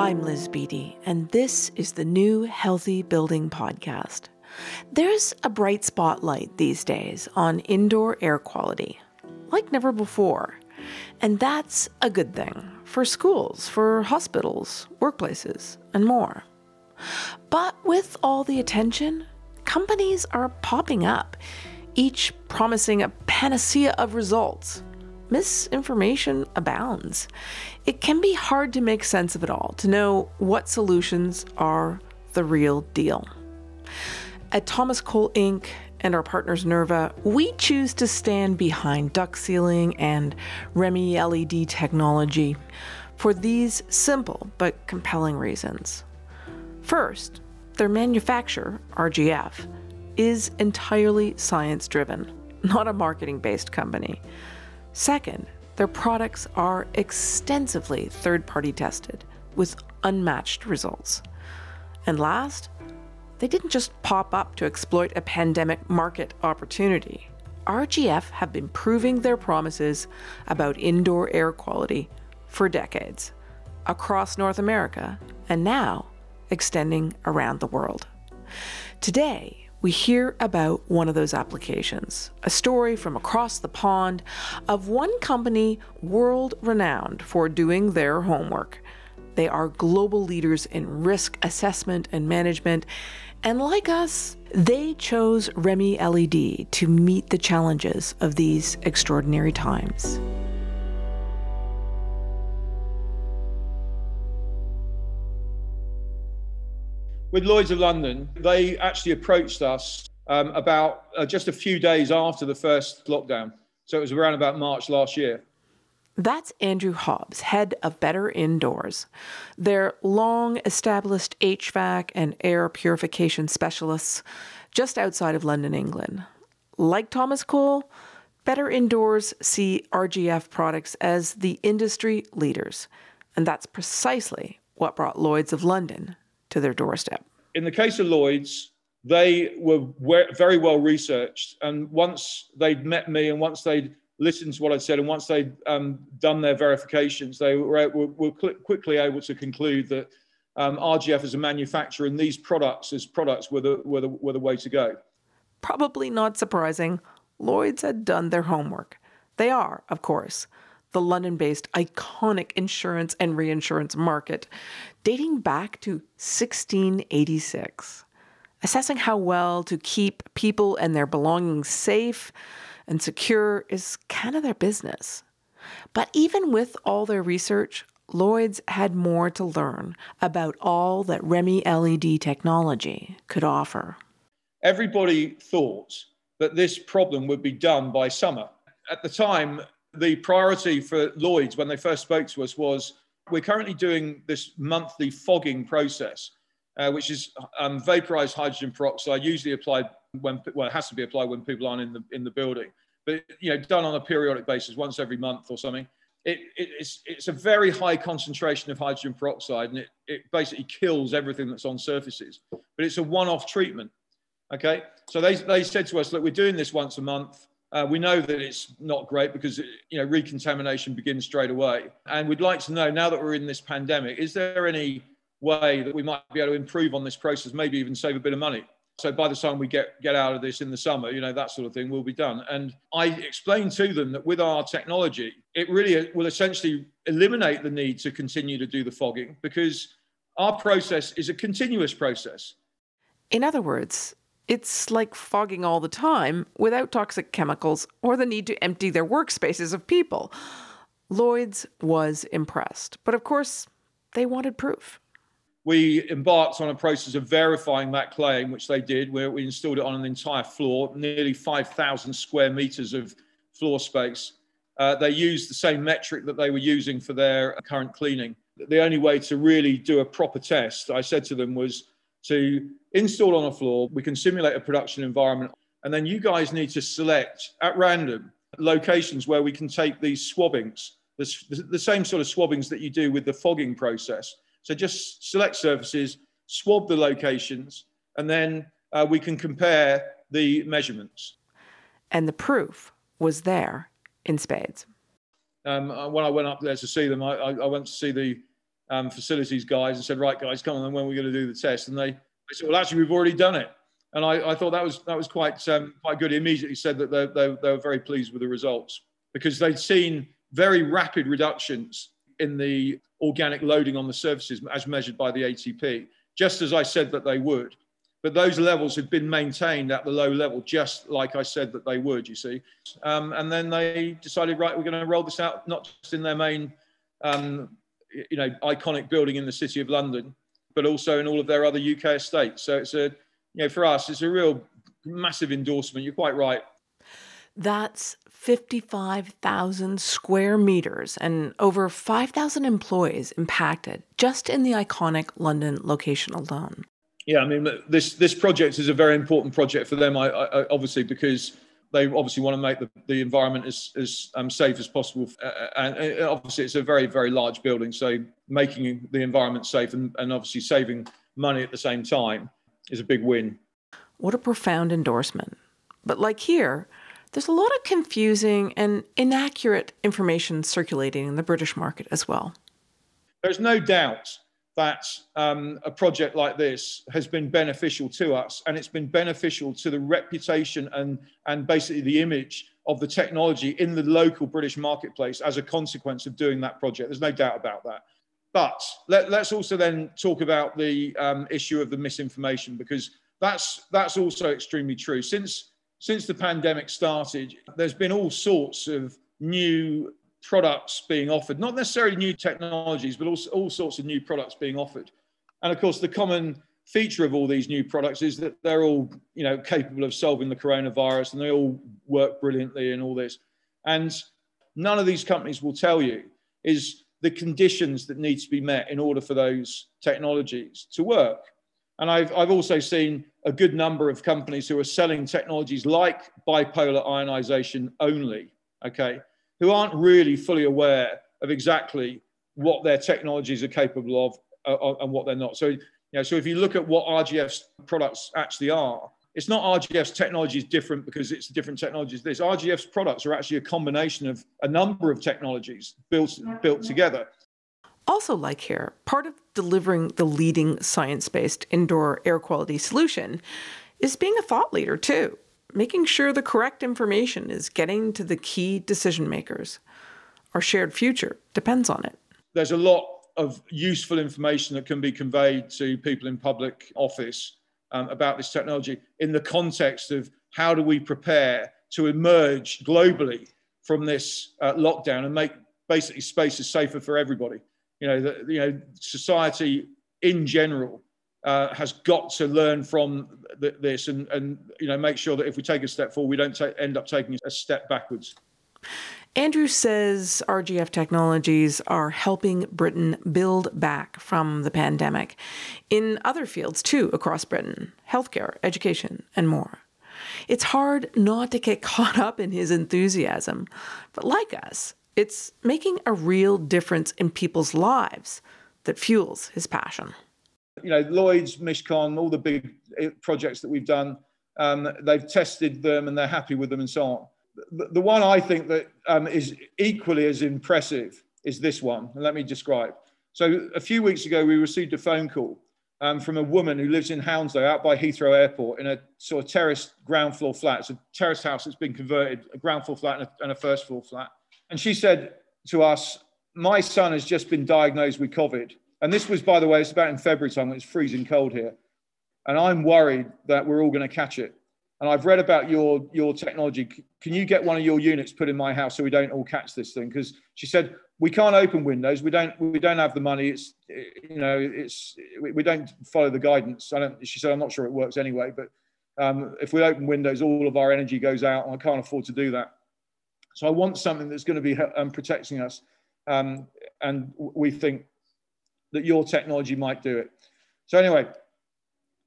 I'm Liz Beatty, and this is the new Healthy Building Podcast. There's a bright spotlight these days on indoor air quality, like never before. And that's a good thing for schools, for hospitals, workplaces, and more. But with all the attention, companies are popping up, each promising a panacea of results. Misinformation abounds. It can be hard to make sense of it all, to know what solutions are the real deal. At Thomas Cole Inc. and our partners Nerva, we choose to stand behind duct sealing and REME-LED technology for these simple but compelling reasons. First, their manufacturer, RGF, is entirely science driven, not a marketing based company. Second, their products are extensively third party tested with unmatched results. And last, they didn't just pop up to exploit a pandemic market opportunity. RGF have been proving their promises about indoor air quality for decades across North America and now extending around the world. Today, we hear about one of those applications a story from across the pond of one company world renowned for doing their homework. They are global leaders in risk assessment and management, and like us, they chose REME-LED to meet the challenges of these extraordinary times. With Lloyd's of London, they actually approached us um, about uh, just a few days after the first lockdown. So it was around about March last year. That's Andrew Hobbs, head of Better Indoors. They're long established HVAC and air purification specialists just outside of London, England. Like Thomas Cole, Better Indoors see RGF products as the industry leaders. And that's precisely what brought Lloyd's of London to their doorstep. In the case of Lloyd's, they were very well researched. And once they'd met me and once they'd listened to what I'd said and once they'd um, done their verifications, they were, were, were quickly able to conclude that um, RGF as a manufacturer and these products as products were the, were, the, were the way to go. Probably not surprising, Lloyd's had done their homework. They are, of course, the London based iconic insurance and reinsurance market, dating back to 1686. Assessing how well to keep people and their belongings safe and secure is kind of their business. But even with all their research, Lloyd's had more to learn about all that REME-LED technology could offer. Everybody thought that this problem would be done by summer. At the time, the priority for Lloyd's when they first spoke to us was we're currently doing this monthly fogging process, uh, which is um, vaporized hydrogen peroxide, usually applied when, well, it has to be applied when people aren't in the, in the building, but, you know, done on a periodic basis, once every month or something. It, it, it's, it's a very high concentration of hydrogen peroxide and it, it basically kills everything that's on surfaces, but it's a one-off treatment. Okay, so they, they said to us, look, we're doing this once a month. Uh, we know that it's not great because you know recontamination begins straight away, and we'd like to know now that we're in this pandemic, is there any way that we might be able to improve on this process, maybe even save a bit of money? So by the time we get get out of this in the summer, you know that sort of thing will be done. And I explained to them that with our technology, it really will essentially eliminate the need to continue to do the fogging because our process is a continuous process. In other words, it's like fogging all the time without toxic chemicals or the need to empty their workspaces of people. Lloyd's was impressed, but of course, they wanted proof. We embarked on a process of verifying that claim, which they did, where we installed it on an entire floor, nearly 5,000 square meters of floor space. Uh, they used the same metric that they were using for their current cleaning. The only way to really do a proper test, I said to them, was to install on a floor. We can simulate a production environment. And then you guys need to select at random locations where we can take these swabbings, the, the same sort of swabbings that you do with the fogging process. So just select surfaces, swab the locations, and then uh, we can compare the measurements. And the proof was there in spades. Um, uh, when I went up there to see them, I, I, I went to see the um, facilities guys and said, right, guys, come on, then when are we going to do the test? And they, they said, well, actually, we've already done it. And I, I thought that was, that was quite, um, quite good. He immediately said that they, they, they were very pleased with the results because they'd seen very rapid reductions in the organic loading on the surfaces as measured by the ATP, just as I said that they would. But those levels had been maintained at the low level, just like I said that they would, you see. Um, and then they decided, right, we're going to roll this out, not just in their main, um, you know, iconic building in the city of London, but also in all of their other UK estates. So it's a, you know, for us, it's a real massive endorsement. You're quite right. That's 55,000 square meters and over 5,000 employees impacted just in the iconic London location alone. Yeah, I mean, this this project is a very important project for them. I, I obviously because they obviously want to make the, the environment as, as um, safe as possible. Uh, uh and uh, obviously, it's a very, very large building. So, making the environment safe and, and obviously saving money at the same time is a big win. What a profound endorsement. But, like here, there's a lot of confusing and inaccurate information circulating in the British market as well. There's no doubt that um, a project like this has been beneficial to us and it's been beneficial to the reputation and, and basically the image of the technology in the local British marketplace as a consequence of doing that project. There's no doubt about that. But let, us also then talk about the um, issue of the misinformation because that's, that's also extremely true. Since since the pandemic started, there's been all sorts of new products being offered, not necessarily new technologies, but also all sorts of new products being offered. And of course, the common feature of all these new products is that they're all, you know, capable of solving the coronavirus and they all work brilliantly and all this. And none of these companies will tell you is the conditions that need to be met in order for those technologies to work. And I've, I've also seen a good number of companies who are selling technologies like bipolar ionization only, okay, who aren't really fully aware of exactly what their technologies are capable of uh, and what they're not. So, you know, so if you look at what RGF's products actually are, it's not RGF's technology is different because it's different technologies. This RGF's products are actually a combination of a number of technologies built built together. Also, like here, part of delivering the leading science based indoor air quality solution is being a thought leader, too, making sure the correct information is getting to the key decision makers. Our shared future depends on it. There's a lot of useful information that can be conveyed to people in public office um, about this technology in the context of how do we prepare to emerge globally from this uh, lockdown and make basically spaces safer for everybody you know, the, you know, society in general uh, has got to learn from th- this and, and, you know, make sure that if we take a step forward, we don't ta- end up taking a step backwards. Andrew says RGF technologies are helping Britain build back from the pandemic in other fields too across Britain healthcare, education, and more. It's hard not to get caught up in his enthusiasm, but like us, it's making a real difference in people's lives that fuels his passion. You know, Lloyd's, Mishcon, all the big eh, projects that we've done, um, they've tested them and they're happy with them and so on. The, one I think that um, is equally as impressive is this one. And let me describe. So a few weeks ago, we received a phone call um, from a woman who lives in Hounslow out by Heathrow Airport in a sort of terraced ground floor flat. It's a terraced house that's been converted, a ground floor flat and a, and a first floor flat. And she said to us, My son has just been diagnosed with COVID. And this was, by the way, it's about in February time when it's freezing cold here. And I'm worried that we're all going to catch it. And I've read about your, your technology. Can you get one of your units put in my house so we don't all catch this thing? Because she said, we can't open windows. We don't, we don't have the money. It's, you know, it's, we don't follow the guidance. I don't, she said, I'm not sure it works anyway, but um, if we open windows, all of our energy goes out and I can't afford to do that. So I want something that's going to be um, protecting us. Um, and we think that your technology might do it. So anyway,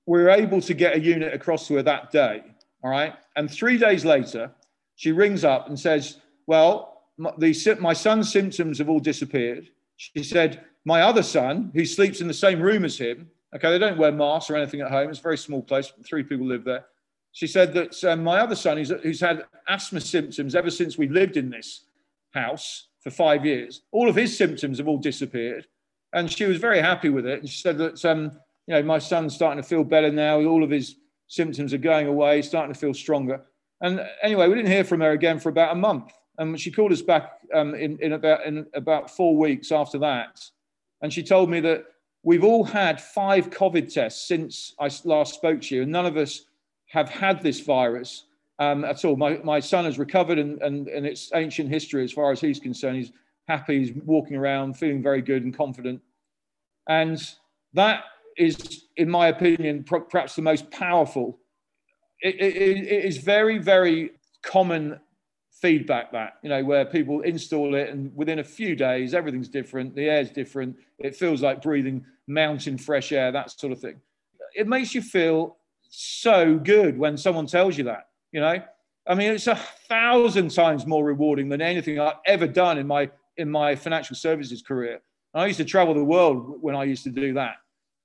we were able to get a unit across to her that day. All right. And three days later, she rings up and says, well, my, the, my son's symptoms have all disappeared. She said, my other son, who sleeps in the same room as him, okay, they don't wear masks or anything at home. It's a very small place. Three people live there. She said that um, my other son, who's, who's had asthma symptoms ever since we lived in this house for five years, all of his symptoms have all disappeared. And she was very happy with it. And she said that, um, you know, my son's starting to feel better now. All of his symptoms are going away, He's starting to feel stronger. And anyway, we didn't hear from her again for about a month. And she called us back um, in, in, about, in about four weeks after that. And she told me that we've all had five COVID tests since I last spoke to you, and none of us have had this virus um, at all. My, my son has recovered and, and, and its ancient history as far as he's concerned. He's happy, he's walking around, feeling very good and confident. And that is, in my opinion, perhaps the most powerful. It, it, it is very, very common feedback that, you know, where people install it and within a few days, everything's different, the air's different, it feels like breathing mountain fresh air, that sort of thing. It makes you feel so good when someone tells you that, you know. I mean, it's a thousand times more rewarding than anything I've ever done in my in my financial services career. I used to travel the world when I used to do that.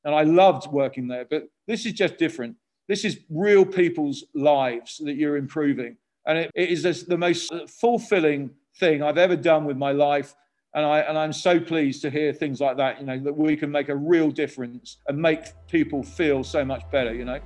And I loved working there. But this is just different. This is real people's lives that you're improving. And it, it is the most fulfilling thing I've ever done with my life. And, I, and I'm so pleased to hear things like that, you know, that we can make a real difference and make people feel so much better, you know.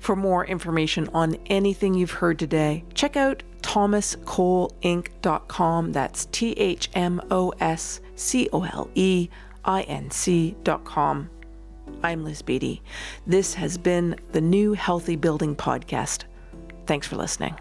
For more information on anything you've heard today, check out thomascoleinc.com. That's T H M O S C O L E I N C.com. I'm Liz Beatty. This has been the new Healthy Building Podcast. Thanks for listening.